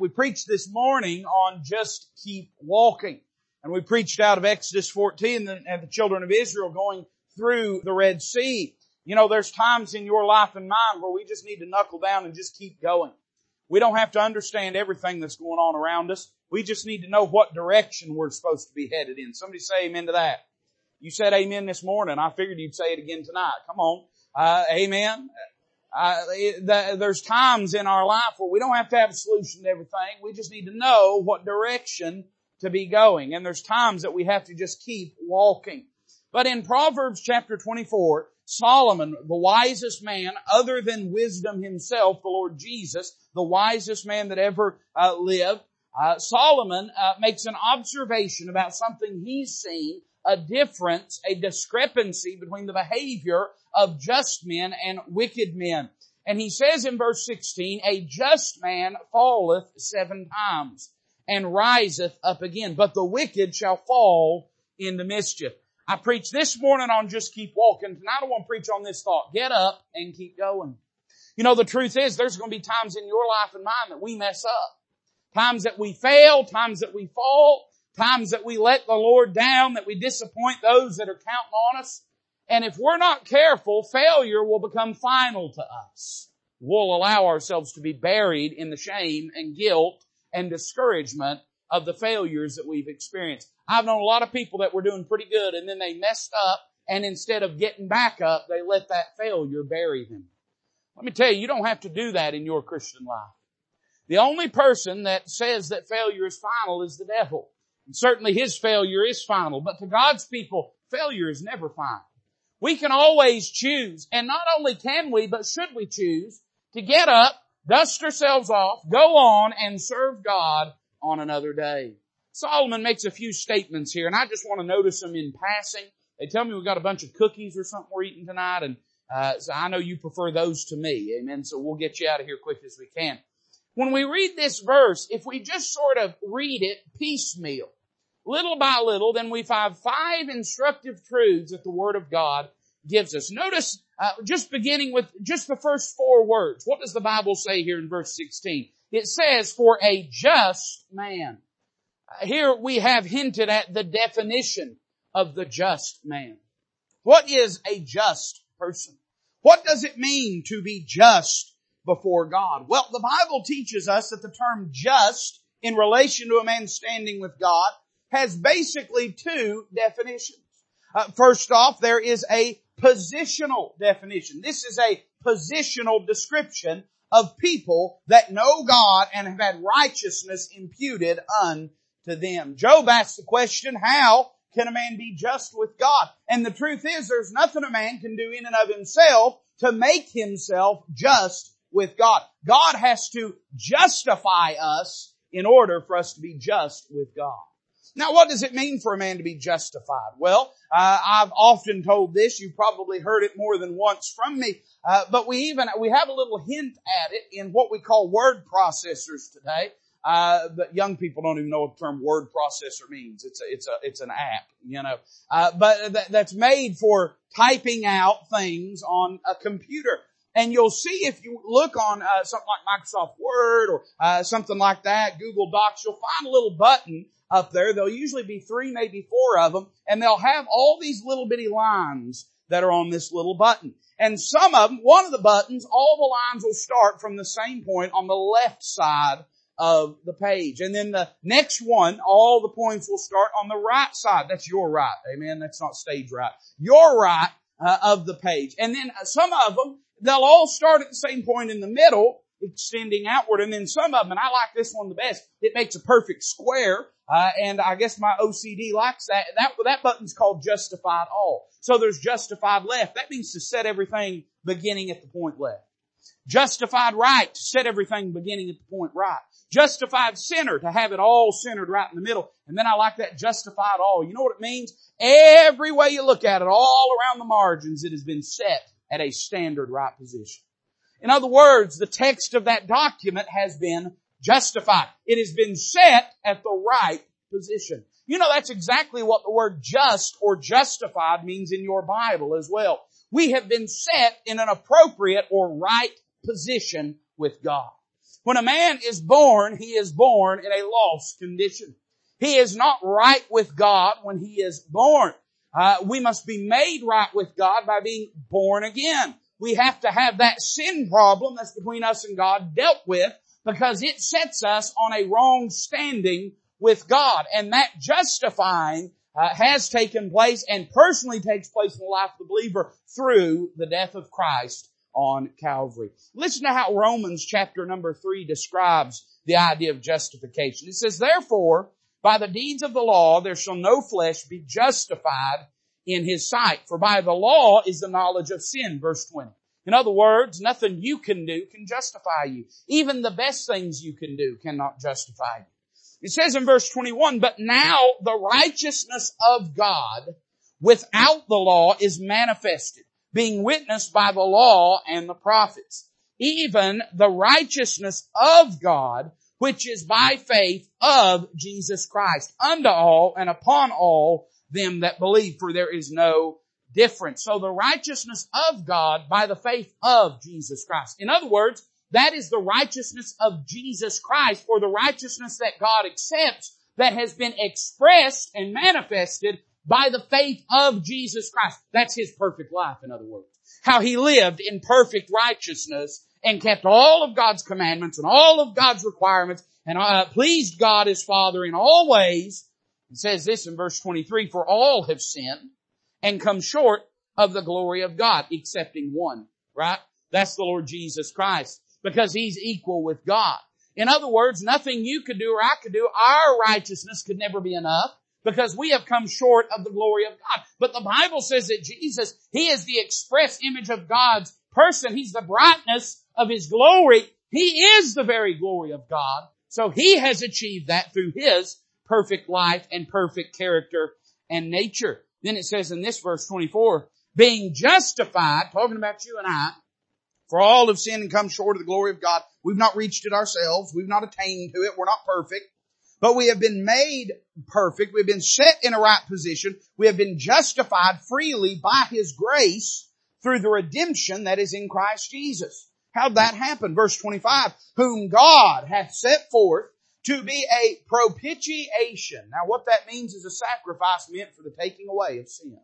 We preached this morning on just keep walking. And we preached out of Exodus 14 and the children of Israel going through the Red Sea. You know, there's times in your life and mine where we just need to knuckle down and just keep going. We don't have to understand everything that's going on around us. We just need to know what direction we're supposed to be headed in. Somebody say amen to that. You said amen this morning. I figured you'd say it again tonight. Come on. Uh, amen. Uh, the, there's times in our life where we don't have to have a solution to everything. We just need to know what direction to be going. And there's times that we have to just keep walking. But in Proverbs chapter 24, Solomon, the wisest man other than wisdom himself, the Lord Jesus, the wisest man that ever uh, lived, uh, Solomon uh, makes an observation about something he's seen, a difference, a discrepancy between the behavior of just men and wicked men. And he says in verse 16, a just man falleth seven times and riseth up again, but the wicked shall fall into mischief. I preached this morning on just keep walking. Tonight I want to preach on this thought. Get up and keep going. You know, the truth is there's going to be times in your life and mine that we mess up. Times that we fail, times that we fall, times that we let the Lord down, that we disappoint those that are counting on us. And if we're not careful, failure will become final to us. We'll allow ourselves to be buried in the shame and guilt and discouragement of the failures that we've experienced. I've known a lot of people that were doing pretty good and then they messed up and instead of getting back up, they let that failure bury them. Let me tell you, you don't have to do that in your Christian life. The only person that says that failure is final is the devil. And certainly his failure is final, but to God's people, failure is never final. We can always choose, and not only can we, but should we choose to get up, dust ourselves off, go on and serve God on another day. Solomon makes a few statements here, and I just want to notice them in passing. They tell me we've got a bunch of cookies or something we're eating tonight, and uh, so I know you prefer those to me. Amen. So we'll get you out of here quick as we can. When we read this verse, if we just sort of read it piecemeal, little by little, then we find five instructive truths that the Word of God gives us. Notice, uh, just beginning with just the first four words. What does the Bible say here in verse 16? It says, for a just man. Uh, here we have hinted at the definition of the just man. What is a just person? What does it mean to be just before God? Well, the Bible teaches us that the term just in relation to a man standing with God has basically two definitions. Uh, first off, there is a positional definition. This is a positional description of people that know God and have had righteousness imputed unto them. Job asked the question, how can a man be just with God? And the truth is there's nothing a man can do in and of himself to make himself just with God. God has to justify us in order for us to be just with God. Now what does it mean for a man to be justified? Well, uh, I've often told this, you've probably heard it more than once from me, uh, but we even, we have a little hint at it in what we call word processors today. Uh, but young people don't even know what the term word processor means. It's a, it's a, it's an app, you know. Uh, but th- that's made for typing out things on a computer. And you'll see if you look on uh, something like Microsoft Word or uh, something like that, Google Docs, you'll find a little button up there. There'll usually be three, maybe four of them, and they'll have all these little bitty lines that are on this little button. And some of them, one of the buttons, all the lines will start from the same point on the left side of the page. And then the next one, all the points will start on the right side. That's your right. Amen. That's not stage right. Your right uh, of the page. And then some of them, they'll all start at the same point in the middle, extending outward. And then some of them, and I like this one the best, it makes a perfect square. Uh, and I guess my OCD likes that. That that button's called justified all. So there's justified left. That means to set everything beginning at the point left. Justified right to set everything beginning at the point right. Justified center to have it all centered right in the middle. And then I like that justified all. You know what it means? Every way you look at it, all around the margins, it has been set at a standard right position. In other words, the text of that document has been justified. It has been set at the right position. You know, that's exactly what the word just or justified means in your Bible as well. We have been set in an appropriate or right position with God. When a man is born, he is born in a lost condition. He is not right with God when he is born. Uh, we must be made right with God by being born again. We have to have that sin problem that's between us and God dealt with because it sets us on a wrong standing with God. And that justifying uh, has taken place and personally takes place in the life of the believer through the death of Christ on Calvary. Listen to how Romans chapter number three describes the idea of justification. It says, therefore, by the deeds of the law, there shall no flesh be justified in his sight. For by the law is the knowledge of sin, verse 20. In other words, nothing you can do can justify you. Even the best things you can do cannot justify you. It says in verse 21, but now the righteousness of God without the law is manifested, being witnessed by the law and the prophets. Even the righteousness of God, which is by faith of Jesus Christ, unto all and upon all them that believe, for there is no difference. So the righteousness of God by the faith of Jesus Christ. In other words, that is the righteousness of Jesus Christ or the righteousness that God accepts that has been expressed and manifested by the faith of Jesus Christ. That's His perfect life, in other words. How He lived in perfect righteousness and kept all of God's commandments and all of God's requirements and uh, pleased God His Father in all ways. It says this in verse 23, for all have sinned and come short of the glory of God, excepting one, right? That's the Lord Jesus Christ because He's equal with God. In other words, nothing you could do or I could do, our righteousness could never be enough because we have come short of the glory of God. But the Bible says that Jesus, He is the express image of God's person. He's the brightness of His glory. He is the very glory of God. So He has achieved that through His perfect life and perfect character and nature. Then it says in this verse 24, being justified, talking about you and I, for all have sinned and come short of the glory of God. We've not reached it ourselves. We've not attained to it. We're not perfect. But we have been made perfect. We've been set in a right position. We have been justified freely by His grace through the redemption that is in Christ Jesus. How'd that happen? Verse 25, whom God hath set forth to be a propitiation. Now what that means is a sacrifice meant for the taking away of sin.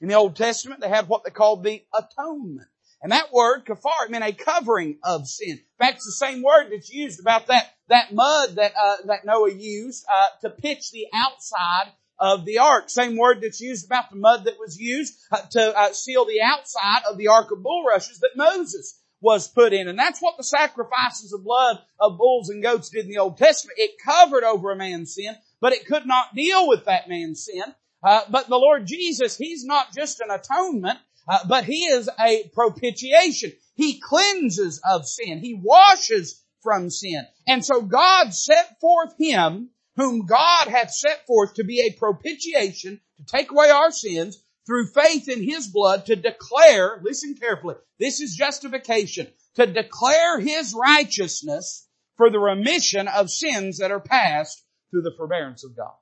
In the Old Testament, they had what they called the atonement. And that word, kafar, meant a covering of sin. In fact, it's the same word that's used about that, that mud that, uh, that Noah used, uh, to pitch the outside of the ark. Same word that's used about the mud that was used uh, to uh, seal the outside of the ark of bulrushes that Moses was put in. And that's what the sacrifices of blood of bulls and goats did in the Old Testament. It covered over a man's sin, but it could not deal with that man's sin. Uh, but the Lord Jesus, He's not just an atonement, uh, but He is a propitiation. He cleanses of sin. He washes from sin. And so God set forth Him whom God hath set forth to be a propitiation to take away our sins through faith in His blood to declare, listen carefully, this is justification, to declare His righteousness for the remission of sins that are past through the forbearance of God.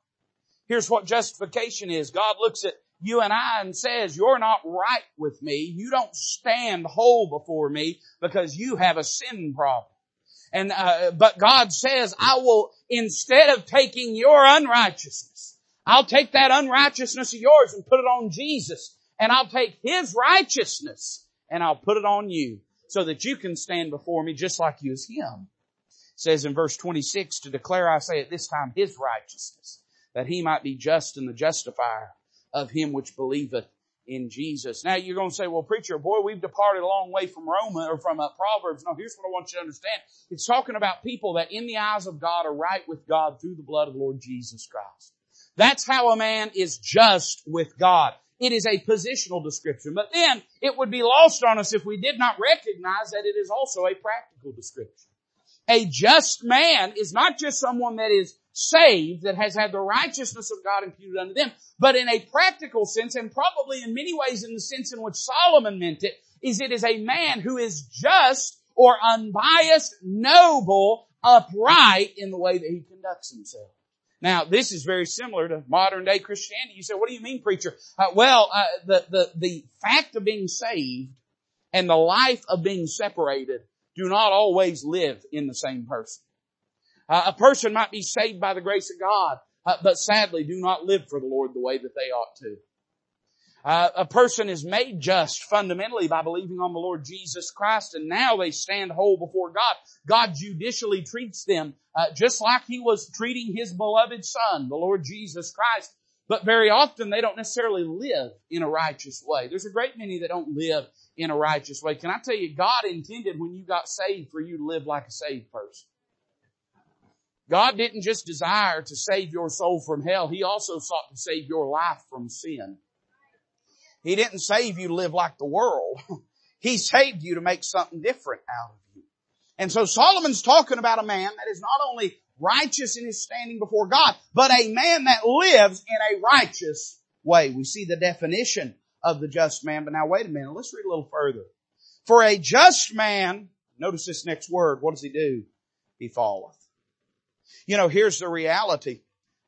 Here's what justification is. God looks at you and I and says, you're not right with me. You don't stand whole before me because you have a sin problem. And, uh, but God says, I will, instead of taking your unrighteousness, I'll take that unrighteousness of yours and put it on Jesus. And I'll take His righteousness and I'll put it on you so that you can stand before me just like you as Him. It says in verse 26, to declare, I say at this time, His righteousness, that He might be just and the justifier of him which believeth in Jesus. Now you're going to say, well, preacher, boy, we've departed a long way from Roman or from uh, Proverbs. No, here's what I want you to understand. It's talking about people that in the eyes of God are right with God through the blood of the Lord Jesus Christ. That's how a man is just with God. It is a positional description. But then it would be lost on us if we did not recognize that it is also a practical description. A just man is not just someone that is saved, that has had the righteousness of God imputed unto them, but in a practical sense, and probably in many ways in the sense in which Solomon meant it, is it is a man who is just or unbiased, noble, upright in the way that he conducts himself. Now, this is very similar to modern day Christianity. You say, what do you mean, preacher? Uh, well, uh, the, the, the fact of being saved and the life of being separated do not always live in the same person. Uh, a person might be saved by the grace of God, uh, but sadly do not live for the Lord the way that they ought to. Uh, a person is made just fundamentally by believing on the Lord Jesus Christ, and now they stand whole before God. God judicially treats them uh, just like He was treating His beloved Son, the Lord Jesus Christ. But very often they don't necessarily live in a righteous way. There's a great many that don't live in a righteous way. Can I tell you, God intended when you got saved for you to live like a saved person. God didn't just desire to save your soul from hell. He also sought to save your life from sin. He didn't save you to live like the world. He saved you to make something different out of you. And so Solomon's talking about a man that is not only righteous in his standing before God, but a man that lives in a righteous way. We see the definition of the just man, but now wait a minute, let's read a little further. For a just man, notice this next word, what does he do? He falleth. You know, here's the reality.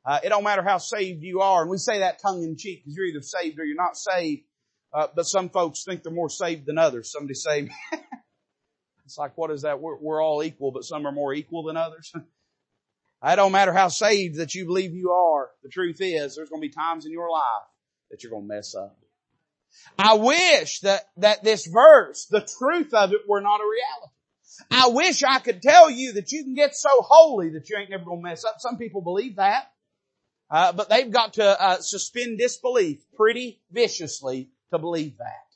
Uh, it don't matter how saved you are, and we say that tongue in cheek because you're either saved or you're not saved. Uh, but some folks think they're more saved than others. Somebody say, it's like, what is that? We're, we're all equal, but some are more equal than others. it don't matter how saved that you believe you are. The truth is, there's going to be times in your life that you're going to mess up. I wish that, that this verse, the truth of it were not a reality. I wish I could tell you that you can get so holy that you ain't never gonna mess up. Some people believe that. Uh, but they've got to uh, suspend disbelief pretty viciously to believe that.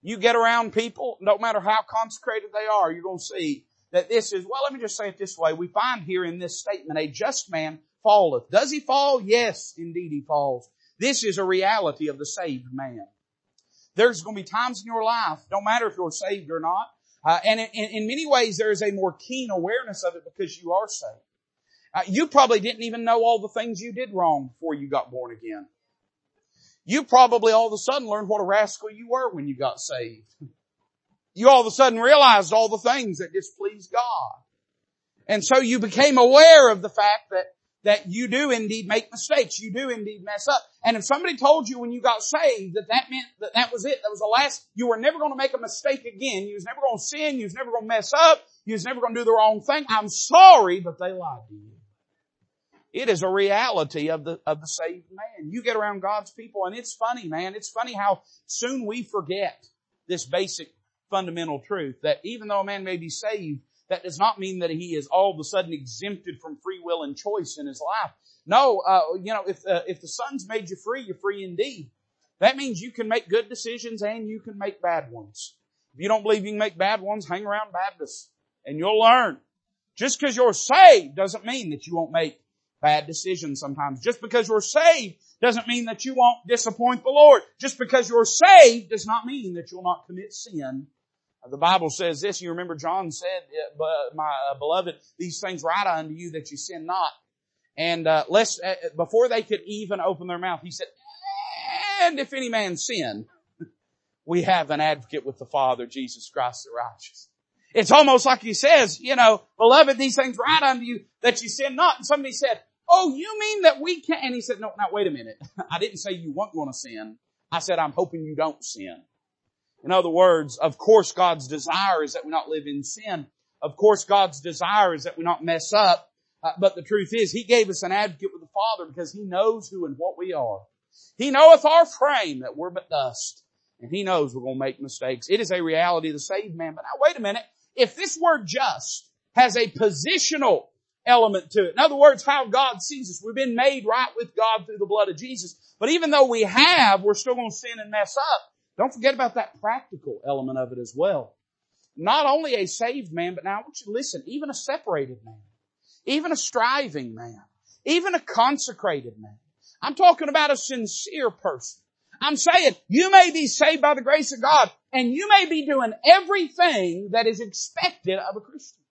You get around people, no matter how consecrated they are, you're going to see that this is, well, let me just say it this way. We find here in this statement, a just man falleth. Does he fall? Yes, indeed he falls. This is a reality of the saved man. There's going to be times in your life, don't matter if you're saved or not, uh, and in, in, many ways there is a more keen awareness of it because you are saved. Uh, you probably didn't even know all the things you did wrong before you got born again. You probably all of a sudden learned what a rascal you were when you got saved. You all of a sudden realized all the things that displeased God. And so you became aware of the fact that, that you do indeed make mistakes. You do indeed mess up. And if somebody told you when you got saved that that meant that that was it, that was the last, you were never going to make a mistake again. You was never going to sin. You was never going to mess up. You was never going to do the wrong thing. I'm sorry, but they lied to you. It is a reality of the, of the saved man. You get around God's people and it's funny, man. It's funny how soon we forget this basic fundamental truth that even though a man may be saved, that does not mean that he is all of a sudden exempted from free will and choice in his life. No, uh, you know, if, uh, if the Son's made you free, you're free indeed. That means you can make good decisions and you can make bad ones. If you don't believe you can make bad ones, hang around Baptists and you'll learn. Just because you're saved doesn't mean that you won't make bad decisions sometimes. Just because you're saved doesn't mean that you won't disappoint the Lord. Just because you're saved does not mean that you'll not commit sin. The Bible says this, you remember John said, my uh, beloved, these things write unto you that you sin not. And, uh, lest, uh, before they could even open their mouth, he said, and if any man sin, we have an advocate with the Father, Jesus Christ the righteous. It's almost like he says, you know, beloved, these things write unto you that you sin not. And somebody said, Oh, you mean that we can't? And he said, no, now wait a minute. I didn't say you weren't going to sin. I said, I'm hoping you don't sin. In other words, of course God's desire is that we not live in sin. Of course God's desire is that we not mess up. Uh, but the truth is, He gave us an advocate with the Father because He knows who and what we are. He knoweth our frame that we're but dust. And He knows we're going to make mistakes. It is a reality of the saved man. But now wait a minute. If this word just has a positional element to it. In other words, how God sees us. We've been made right with God through the blood of Jesus. But even though we have, we're still going to sin and mess up. Don't forget about that practical element of it as well. Not only a saved man, but now I want you to listen, even a separated man, even a striving man, even a consecrated man. I'm talking about a sincere person. I'm saying you may be saved by the grace of God and you may be doing everything that is expected of a Christian.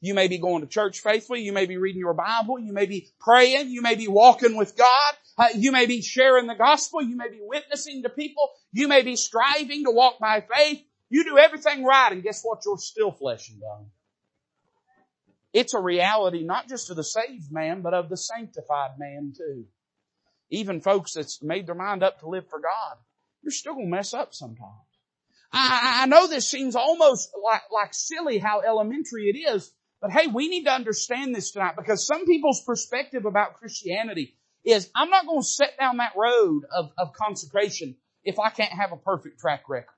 You may be going to church faithfully. You may be reading your Bible. You may be praying. You may be walking with God. Uh, you may be sharing the gospel. You may be witnessing to people. You may be striving to walk by faith. You do everything right and guess what? You're still flesh and bone. It's a reality not just of the saved man, but of the sanctified man too. Even folks that's made their mind up to live for God, you're still gonna mess up sometimes. I, I know this seems almost like, like silly how elementary it is, but hey, we need to understand this tonight because some people's perspective about Christianity is I'm not going to set down that road of, of consecration if I can't have a perfect track record.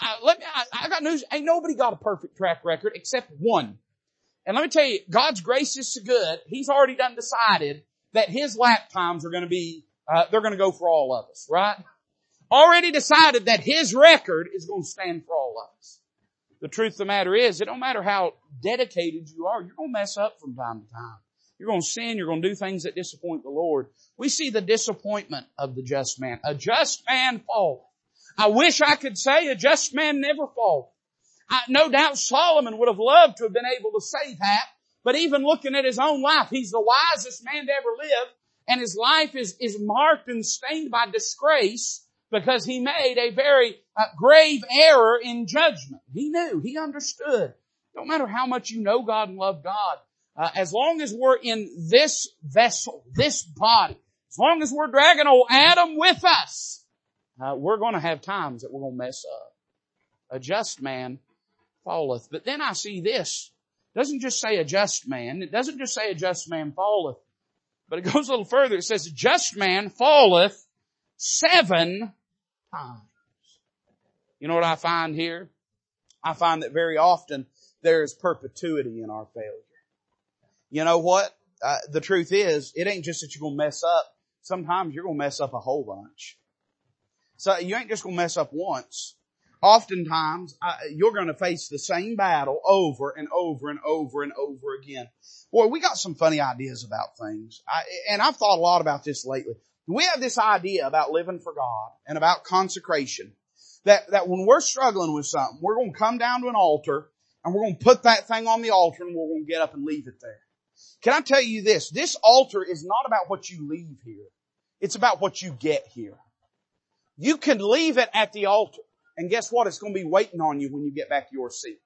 I, let me, I, I got news. Ain't nobody got a perfect track record except one. And let me tell you, God's grace is so good. He's already done decided that His lap times are going to be, uh, they're going to go for all of us, right? Already decided that His record is going to stand for all of us. The truth of the matter is, it don't matter how dedicated you are, you're going to mess up from time to time. You're going to sin, you're going to do things that disappoint the Lord. We see the disappointment of the just man. A just man falls. I wish I could say a just man never falls. I, no doubt Solomon would have loved to have been able to say that, but even looking at his own life, he's the wisest man to ever live, and his life is, is marked and stained by disgrace because he made a very uh, grave error in judgment. He knew, he understood. Don't matter how much you know God and love God, uh, as long as we're in this vessel, this body, as long as we're dragging old Adam with us, uh, we're going to have times that we're going to mess up. A just man falleth. But then I see this. It doesn't just say a just man. It doesn't just say a just man falleth. But it goes a little further. It says a just man falleth seven times. You know what I find here? I find that very often there is perpetuity in our failure. You know what? Uh, the truth is, it ain't just that you're gonna mess up. Sometimes you're gonna mess up a whole bunch. So you ain't just gonna mess up once oftentimes uh, you're to face the same battle over and over and over and over again. Boy, we got some funny ideas about things. I, and I've thought a lot about this lately. We have this idea about living for God and about consecration that, that when we're struggling with something, we're going to come down to an altar and we're going to put that thing on the altar and we're going to get up and leave it there. Can I tell you this? This altar is not about what you leave here. It's about what you get here. You can leave it at the altar. And guess what? It's going to be waiting on you when you get back to your seat.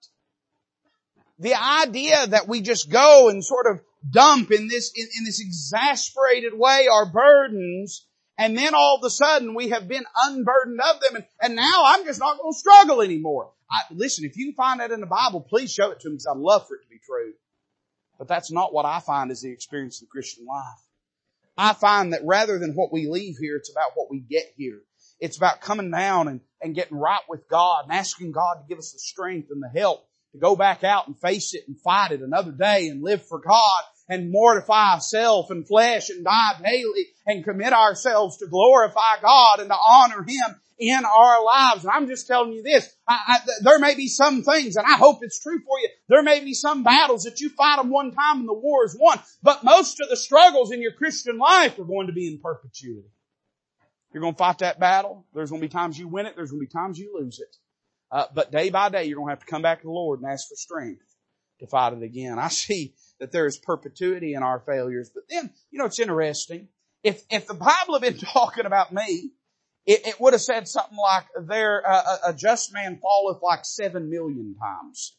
The idea that we just go and sort of dump in this, in, in this exasperated way our burdens and then all of a sudden we have been unburdened of them and, and now I'm just not going to struggle anymore. I, listen, if you find that in the Bible, please show it to me because I'd love for it to be true. But that's not what I find as the experience of the Christian life. I find that rather than what we leave here, it's about what we get here. It's about coming down and, and getting right with God and asking God to give us the strength and the help to go back out and face it and fight it another day and live for God and mortify self and flesh and die daily and commit ourselves to glorify God and to honor Him in our lives. And I'm just telling you this, I, I, there may be some things, and I hope it's true for you, there may be some battles that you fight them one time and the war is won, but most of the struggles in your Christian life are going to be in perpetuity. You're going to fight that battle. There's going to be times you win it. There's going to be times you lose it. Uh, but day by day, you're going to have to come back to the Lord and ask for strength to fight it again. I see that there is perpetuity in our failures. But then, you know, it's interesting. If, if the Bible had been talking about me, it, it would have said something like, there, uh, a just man falleth like seven million times.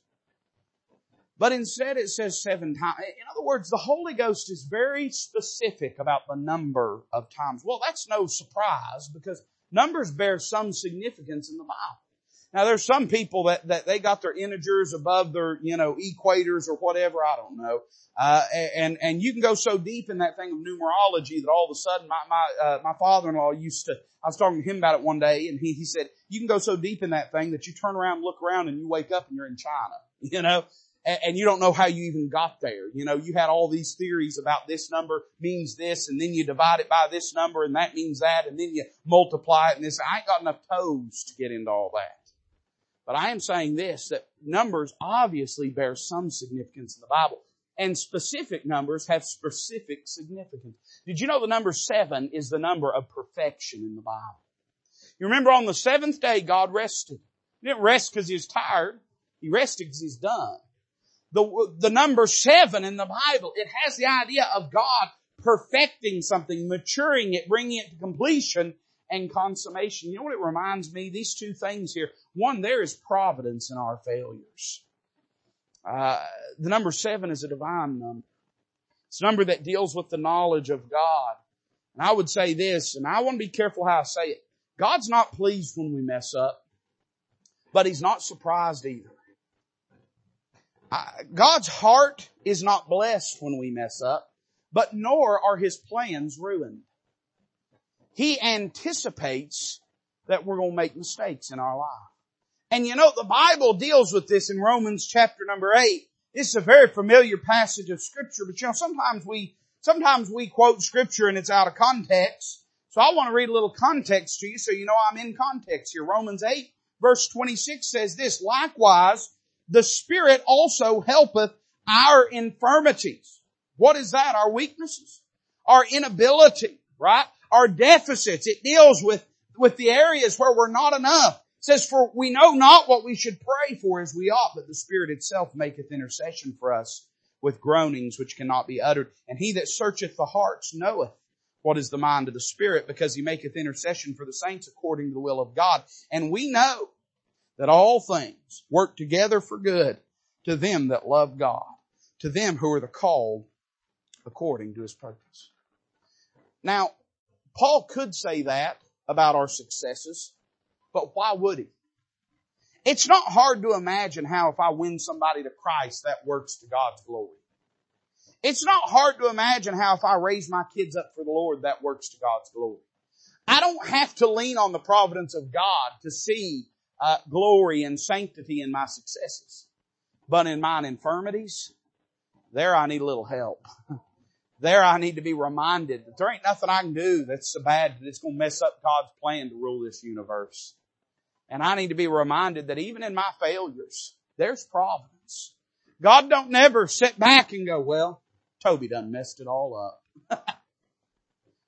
But instead it says seven times. In other words, the Holy Ghost is very specific about the number of times. Well, that's no surprise because numbers bear some significance in the Bible. Now there's some people that, that they got their integers above their, you know, equators or whatever, I don't know. Uh, and, and you can go so deep in that thing of numerology that all of a sudden my, my, uh, my father-in-law used to, I was talking to him about it one day and he, he said, you can go so deep in that thing that you turn around, look around and you wake up and you're in China. You know, and you don't know how you even got there. You know, you had all these theories about this number means this, and then you divide it by this number, and that means that, and then you multiply it, and this. I ain't got enough toes to get into all that. But I am saying this, that numbers obviously bear some significance in the Bible. And specific numbers have specific significance. Did you know the number seven is the number of perfection in the Bible? You remember on the seventh day, God rested. He didn't rest because he was tired. He rested because he's done the, the number seven in the Bible, it has the idea of God perfecting something, maturing it, bringing it to completion and consummation. You know what it reminds me? These two things here. One, there is providence in our failures. Uh, the number seven is a divine number. It's a number that deals with the knowledge of God. And I would say this, and I want to be careful how I say it. God's not pleased when we mess up. But He's not surprised either. God's heart is not blessed when we mess up, but nor are His plans ruined. He anticipates that we're going to make mistakes in our life. And you know, the Bible deals with this in Romans chapter number eight. Is a very familiar passage of scripture, but you know, sometimes we, sometimes we quote scripture and it's out of context. So I want to read a little context to you so you know I'm in context here. Romans 8 verse 26 says this, likewise, the Spirit also helpeth our infirmities. What is that? Our weaknesses? Our inability, right? Our deficits. It deals with, with the areas where we're not enough. It says, for we know not what we should pray for as we ought, but the Spirit itself maketh intercession for us with groanings which cannot be uttered. And he that searcheth the hearts knoweth what is the mind of the Spirit because he maketh intercession for the saints according to the will of God. And we know that all things work together for good to them that love God, to them who are the called according to his purpose. Now, Paul could say that about our successes, but why would he? It's not hard to imagine how if I win somebody to Christ, that works to God's glory. It's not hard to imagine how if I raise my kids up for the Lord, that works to God's glory. I don't have to lean on the providence of God to see uh, glory and sanctity in my successes. But in mine infirmities, there I need a little help. there I need to be reminded that there ain't nothing I can do that's so bad that it's going to mess up God's plan to rule this universe. And I need to be reminded that even in my failures, there's providence. God don't never sit back and go, well, Toby done messed it all up.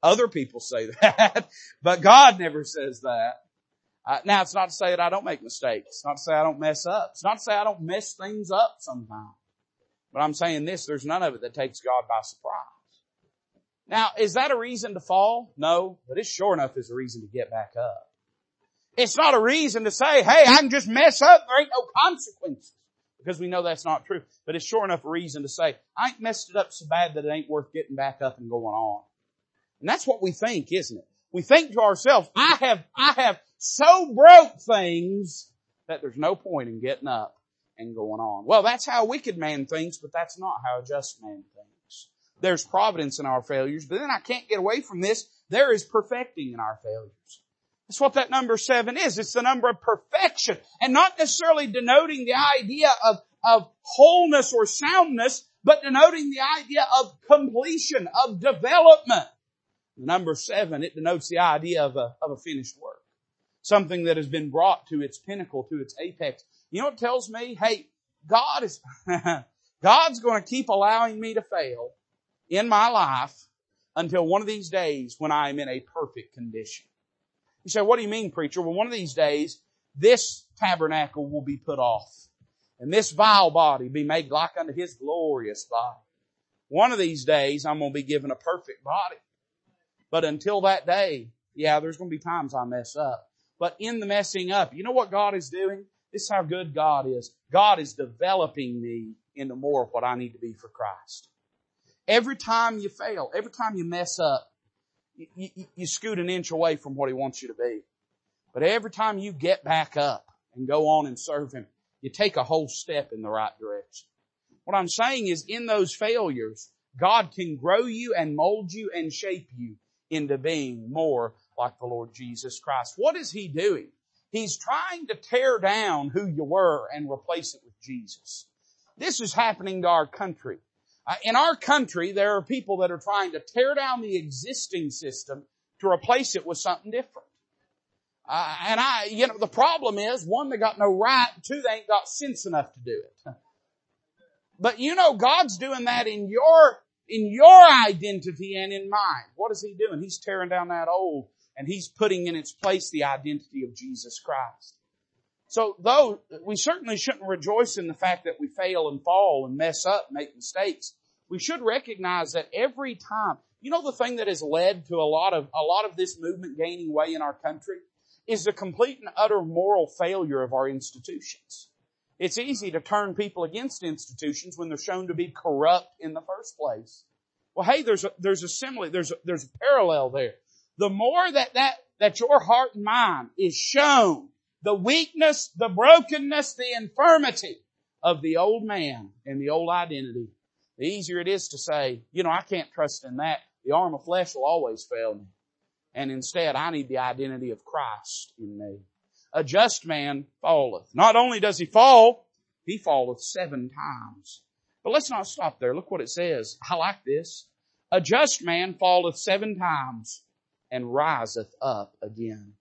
Other people say that, but God never says that. Uh, now it's not to say that I don't make mistakes. It's not to say I don't mess up. It's not to say I don't mess things up sometimes. But I'm saying this, there's none of it that takes God by surprise. Now, is that a reason to fall? No, but it's sure enough is a reason to get back up. It's not a reason to say, hey, I can just mess up, there ain't no consequences. Because we know that's not true. But it's sure enough a reason to say, I ain't messed it up so bad that it ain't worth getting back up and going on. And that's what we think, isn't it? We think to ourselves, I have, I have so broke things that there's no point in getting up and going on. Well, that's how a wicked man thinks, but that's not how a just man thinks. There's providence in our failures, but then I can't get away from this. There is perfecting in our failures. That's what that number seven is. It's the number of perfection and not necessarily denoting the idea of, of wholeness or soundness, but denoting the idea of completion, of development. The number seven, it denotes the idea of a, of a finished work something that has been brought to its pinnacle, to its apex. You know what tells me? Hey, God is, God's going to keep allowing me to fail in my life until one of these days when I am in a perfect condition. You say, what do you mean, preacher? Well, one of these days, this tabernacle will be put off and this vile body be made like unto his glorious body. One of these days, I'm going to be given a perfect body. But until that day, yeah, there's going to be times I mess up. But in the messing up, you know what God is doing? This is how good God is. God is developing me into more of what I need to be for Christ. Every time you fail, every time you mess up, you, you, you scoot an inch away from what He wants you to be. But every time you get back up and go on and serve Him, you take a whole step in the right direction. What I'm saying is in those failures, God can grow you and mold you and shape you into being more like the Lord Jesus Christ. What is He doing? He's trying to tear down who you were and replace it with Jesus. This is happening to our country. Uh, in our country, there are people that are trying to tear down the existing system to replace it with something different. Uh, and I, you know, the problem is, one, they got no right, two, they ain't got sense enough to do it. But you know, God's doing that in your, in your identity and in mine. What is He doing? He's tearing down that old and he's putting in its place the identity of Jesus Christ. So though we certainly shouldn't rejoice in the fact that we fail and fall and mess up, make mistakes, we should recognize that every time, you know the thing that has led to a lot of, a lot of this movement gaining way in our country is the complete and utter moral failure of our institutions. It's easy to turn people against institutions when they're shown to be corrupt in the first place. Well, hey, there's a, there's a simile, there's a, there's a parallel there the more that that, that your heart and mind is shown the weakness, the brokenness, the infirmity of the old man and the old identity, the easier it is to say, you know, I can't trust in that. The arm of flesh will always fail me. And instead, I need the identity of Christ in me. A just man falleth. Not only does he fall, he falleth seven times. But let's not stop there. Look what it says. I like this. A just man falleth seven times and riseth up again.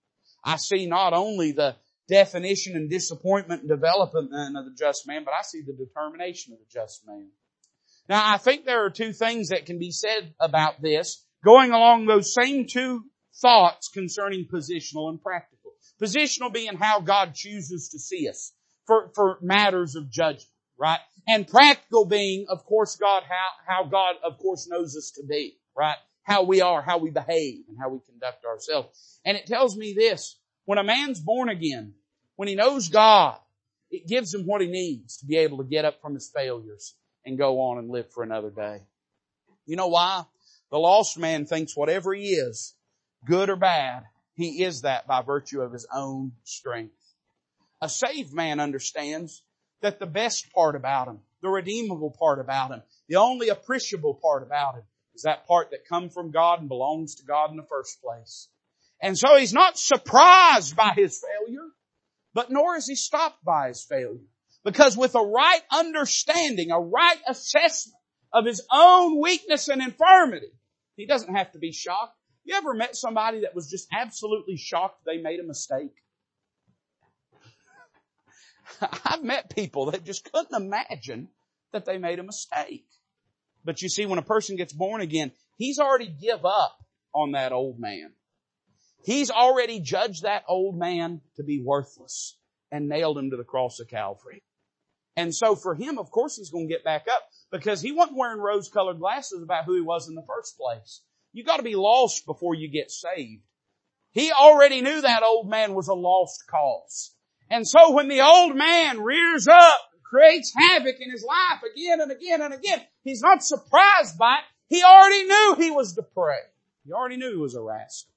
I see not only the definition and disappointment and development of the just man, but I see the determination of the just man. Now I think there are two things that can be said about this, going along those same two thoughts concerning positional and practical. Positional being how God chooses to see us for, for matters of judgment, right? And practical being, of course, God, how, how God, of course, knows us to be, right? How we are, how we behave, and how we conduct ourselves. And it tells me this, when a man's born again, when he knows God, it gives him what he needs to be able to get up from his failures and go on and live for another day. You know why? The lost man thinks whatever he is, good or bad, he is that by virtue of his own strength. A saved man understands that the best part about him, the redeemable part about him, the only appreciable part about him is that part that comes from God and belongs to God in the first place. And so he's not surprised by his failure, but nor is he stopped by his failure. Because with a right understanding, a right assessment of his own weakness and infirmity, he doesn't have to be shocked. You ever met somebody that was just absolutely shocked they made a mistake? I've met people that just couldn't imagine that they made a mistake. But you see, when a person gets born again, he's already give up on that old man. He's already judged that old man to be worthless and nailed him to the cross of Calvary. And so for him, of course, he's going to get back up because he wasn't wearing rose colored glasses about who he was in the first place. You gotta be lost before you get saved. He already knew that old man was a lost cause. And so when the old man rears up, creates havoc in his life again and again and again, he's not surprised by it. He already knew he was depraved. He already knew he was a rascal.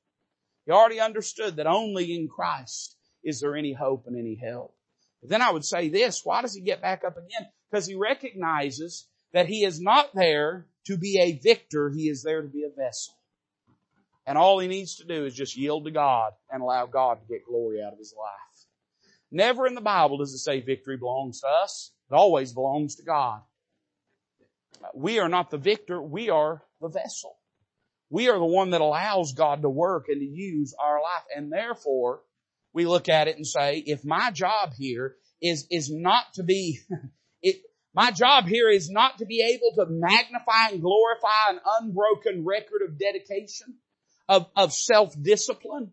He already understood that only in Christ is there any hope and any help. But then I would say this, why does he get back up again? Because he recognizes that he is not there to be a victor, he is there to be a vessel. And all he needs to do is just yield to God and allow God to get glory out of his life. Never in the Bible does it say victory belongs to us. It always belongs to God. We are not the victor, we are the vessel. We are the one that allows God to work and to use our life. And therefore, we look at it and say, if my job here is, is not to be, it, my job here is not to be able to magnify and glorify an unbroken record of dedication, of, of self-discipline,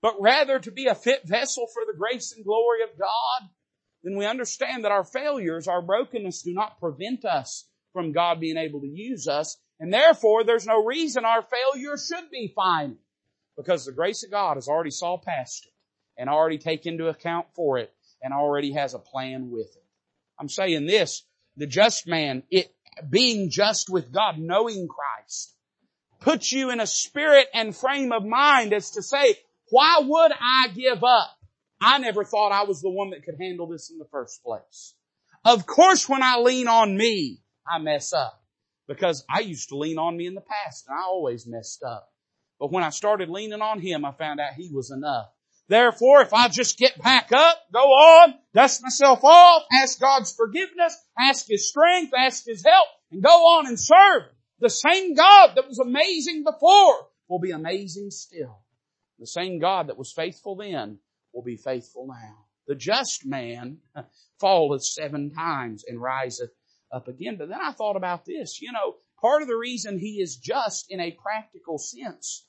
but rather to be a fit vessel for the grace and glory of God, then we understand that our failures, our brokenness do not prevent us from God being able to use us, and therefore there's no reason our failure should be final because the grace of God has already saw past it, and already taken into account for it, and already has a plan with it. I'm saying this, the just man, it, being just with God, knowing Christ, puts you in a spirit and frame of mind as to say, why would I give up? I never thought I was the one that could handle this in the first place. Of course when I lean on me, I mess up. Because I used to lean on me in the past and I always messed up. But when I started leaning on Him, I found out He was enough. Therefore, if I just get back up, go on, dust myself off, ask God's forgiveness, ask His strength, ask His help, and go on and serve. The same God that was amazing before will be amazing still. The same God that was faithful then will be faithful now. The just man falleth seven times and riseth up again. But then I thought about this, you know, part of the reason he is just in a practical sense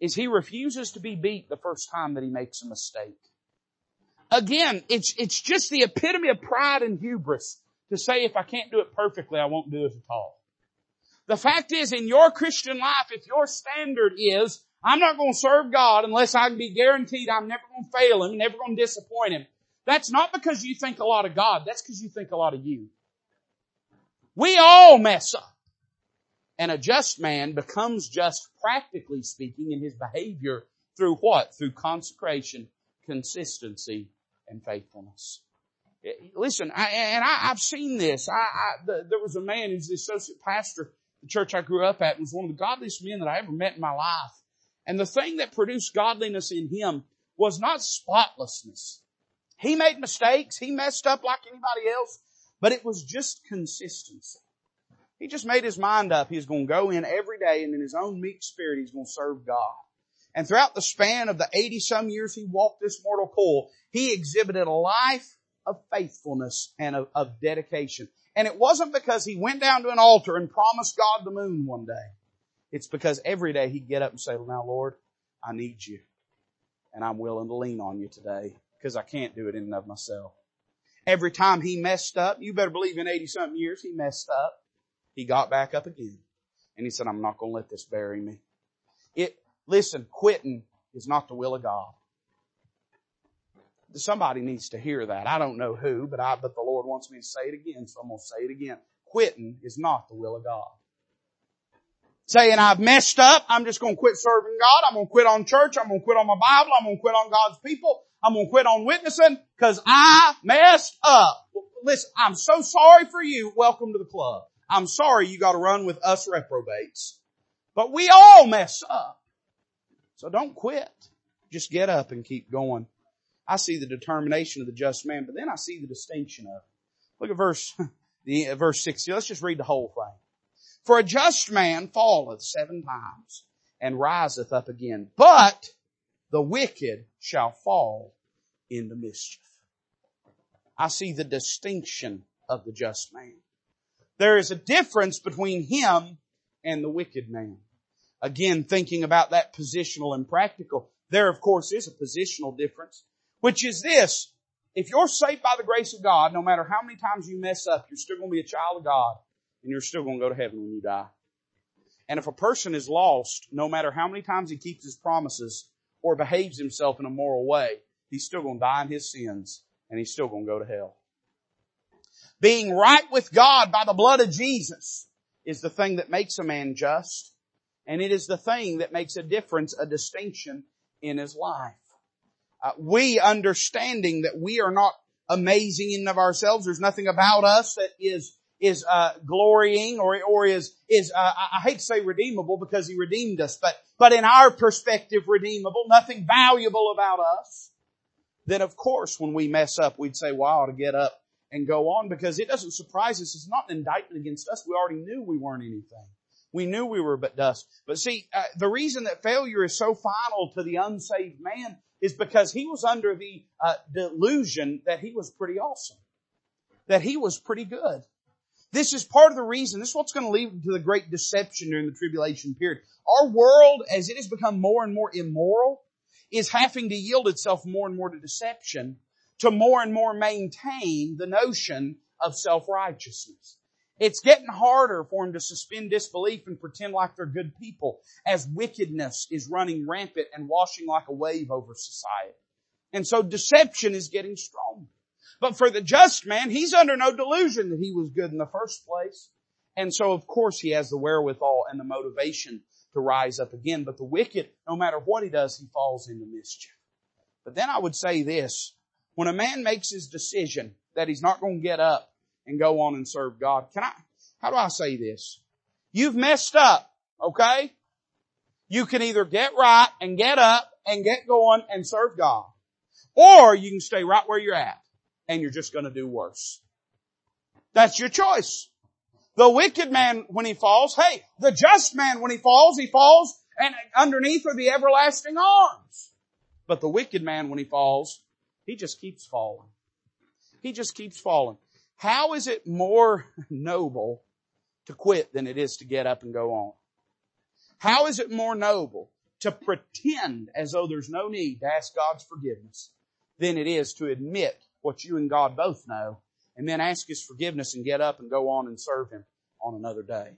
is he refuses to be beat the first time that he makes a mistake. Again, it's, it's just the epitome of pride and hubris to say if I can't do it perfectly, I won't do it at all. The fact is in your Christian life, if your standard is, I'm not going to serve God unless I can be guaranteed I'm never going to fail Him, never going to disappoint Him. That's not because you think a lot of God, that's because you think a lot of you. We all mess up. And a just man becomes just practically speaking in his behavior through what? Through consecration, consistency, and faithfulness. Eh, listen, I, and I, have seen this. I, I the, there was a man who's the associate pastor the church I grew up at was one of the godliest men that I ever met in my life. And the thing that produced godliness in him was not spotlessness. He made mistakes. He messed up like anybody else, but it was just consistency. He just made his mind up. He's going to go in every day and in his own meek spirit, he's going to serve God. And throughout the span of the 80 some years he walked this mortal coil, he exhibited a life of faithfulness and of, of dedication. And it wasn't because he went down to an altar and promised God the moon one day. It's because every day he'd get up and say, now Lord, I need you. And I'm willing to lean on you today because I can't do it in and of myself. Every time he messed up, you better believe in 80 something years he messed up. He got back up again. And he said, I'm not going to let this bury me. It, listen, quitting is not the will of God. Somebody needs to hear that. I don't know who, but I, but the Lord wants me to say it again, so I'm going to say it again. Quitting is not the will of God. Saying I've messed up, I'm just going to quit serving God, I'm going to quit on church, I'm going to quit on my Bible, I'm going to quit on God's people, I'm going to quit on witnessing because I messed up. Listen, I'm so sorry for you. Welcome to the club. I'm sorry you got to run with us reprobates. But we all mess up. So don't quit. Just get up and keep going. I see the determination of the just man, but then I see the distinction of it. Look at verse, the, uh, verse 60. Let's just read the whole thing. For a just man falleth seven times and riseth up again, but the wicked shall fall into mischief. I see the distinction of the just man. There is a difference between him and the wicked man. Again, thinking about that positional and practical, there of course is a positional difference which is this. If you're saved by the grace of God, no matter how many times you mess up, you're still going to be a child of God and you're still going to go to heaven when you die. And if a person is lost, no matter how many times he keeps his promises or behaves himself in a moral way, he's still going to die in his sins and he's still going to go to hell. Being right with God by the blood of Jesus is the thing that makes a man just. And it is the thing that makes a difference, a distinction in his life. Uh, we understanding that we are not amazing in of ourselves. There's nothing about us that is is uh, glorying or or is is uh, I hate to say redeemable because he redeemed us, but but in our perspective redeemable, nothing valuable about us. Then of course when we mess up, we'd say, "Well, I ought to get up and go on," because it doesn't surprise us. It's not an indictment against us. We already knew we weren't anything. We knew we were but dust. But see, uh, the reason that failure is so final to the unsaved man is because he was under the uh, delusion that he was pretty awesome, that he was pretty good. This is part of the reason. This is what's going to lead to the great deception during the tribulation period. Our world, as it has become more and more immoral, is having to yield itself more and more to deception to more and more maintain the notion of self-righteousness. It's getting harder for them to suspend disbelief and pretend like they're good people as wickedness is running rampant and washing like a wave over society. And so deception is getting strong. But for the just man, he's under no delusion that he was good in the first place. And so of course he has the wherewithal and the motivation to rise up again. But the wicked, no matter what he does, he falls into mischief. But then I would say this, when a man makes his decision that he's not going to get up and go on and serve God. Can I, how do I say this? You've messed up, okay? You can either get right and get up and get going and serve God. Or you can stay right where you're at and you're just gonna do worse. That's your choice. The wicked man when he falls, hey, the just man when he falls, he falls and underneath are the everlasting arms. But the wicked man when he falls, he just keeps falling. He just keeps falling. How is it more noble to quit than it is to get up and go on? How is it more noble to pretend as though there's no need to ask God's forgiveness than it is to admit what you and God both know and then ask His forgiveness and get up and go on and serve Him on another day?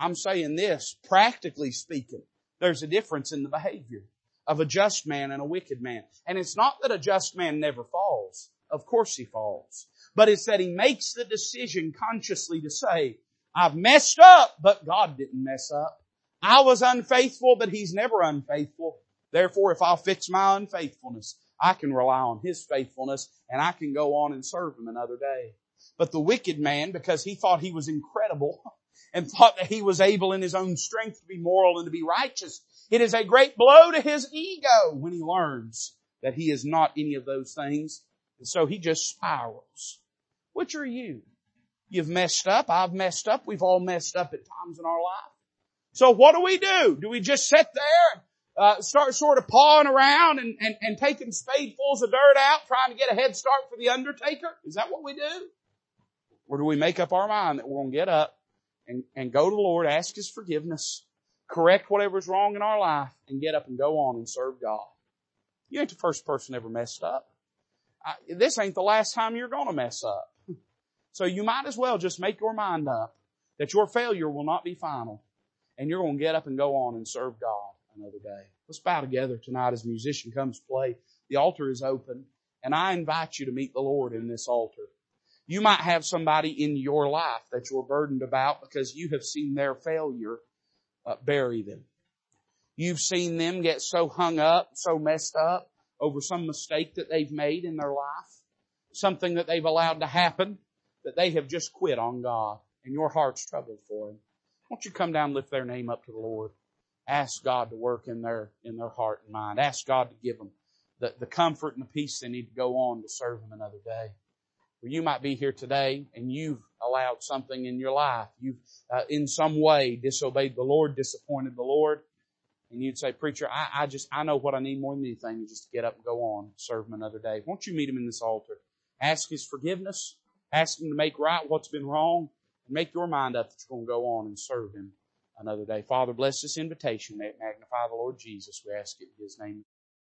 I'm saying this, practically speaking, there's a difference in the behavior of a just man and a wicked man. And it's not that a just man never falls. Of course he falls but it's that he makes the decision consciously to say, I've messed up, but God didn't mess up. I was unfaithful, but he's never unfaithful. Therefore, if I'll fix my unfaithfulness, I can rely on His faithfulness and I can go on and serve Him another day. But the wicked man, because he thought he was incredible and thought that he was able in his own strength to be moral and to be righteous, it is a great blow to his ego when he learns that he is not any of those things. And so he just spirals. Which are you? You've messed up. I've messed up. We've all messed up at times in our life. So what do we do? Do we just sit there uh, start sort of pawing around and, and, and taking spadefuls of dirt out, trying to get a head start for the undertaker? Is that what we do? Or do we make up our mind that we're going to get up and, and go to the Lord, ask His forgiveness, correct whatever's wrong in our life, and get up and go on and serve God? You ain't the first person ever messed up. I, this ain't the last time you're going to mess up. So you might as well just make your mind up that your failure will not be final and you're going to get up and go on and serve God another day. Let's bow together tonight as musician comes to play. The altar is open and I invite you to meet the Lord in this altar. You might have somebody in your life that you're burdened about because you have seen their failure uh, bury them. You've seen them get so hung up, so messed up over some mistake that they've made in their life, something that they've allowed to happen, that they have just quit on God, and your heart's troubled for them. Won't you come down and lift their name up to the Lord? Ask God to work in their, in their heart and mind. Ask God to give them the, the comfort and the peace they need to go on to serve Him another day. Or you might be here today and you've allowed something in your life. You've, uh, in some way disobeyed the Lord, disappointed the Lord. And you'd say, preacher, I, I just, I know what I need more than anything is just to get up and go on, serve Him another day. Won't you meet Him in this altar? Ask His forgiveness. Ask Him to make right what's been wrong. And make your mind up that you're going to go on and serve Him another day. Father, bless this invitation. May it magnify the Lord Jesus. We ask it in His name.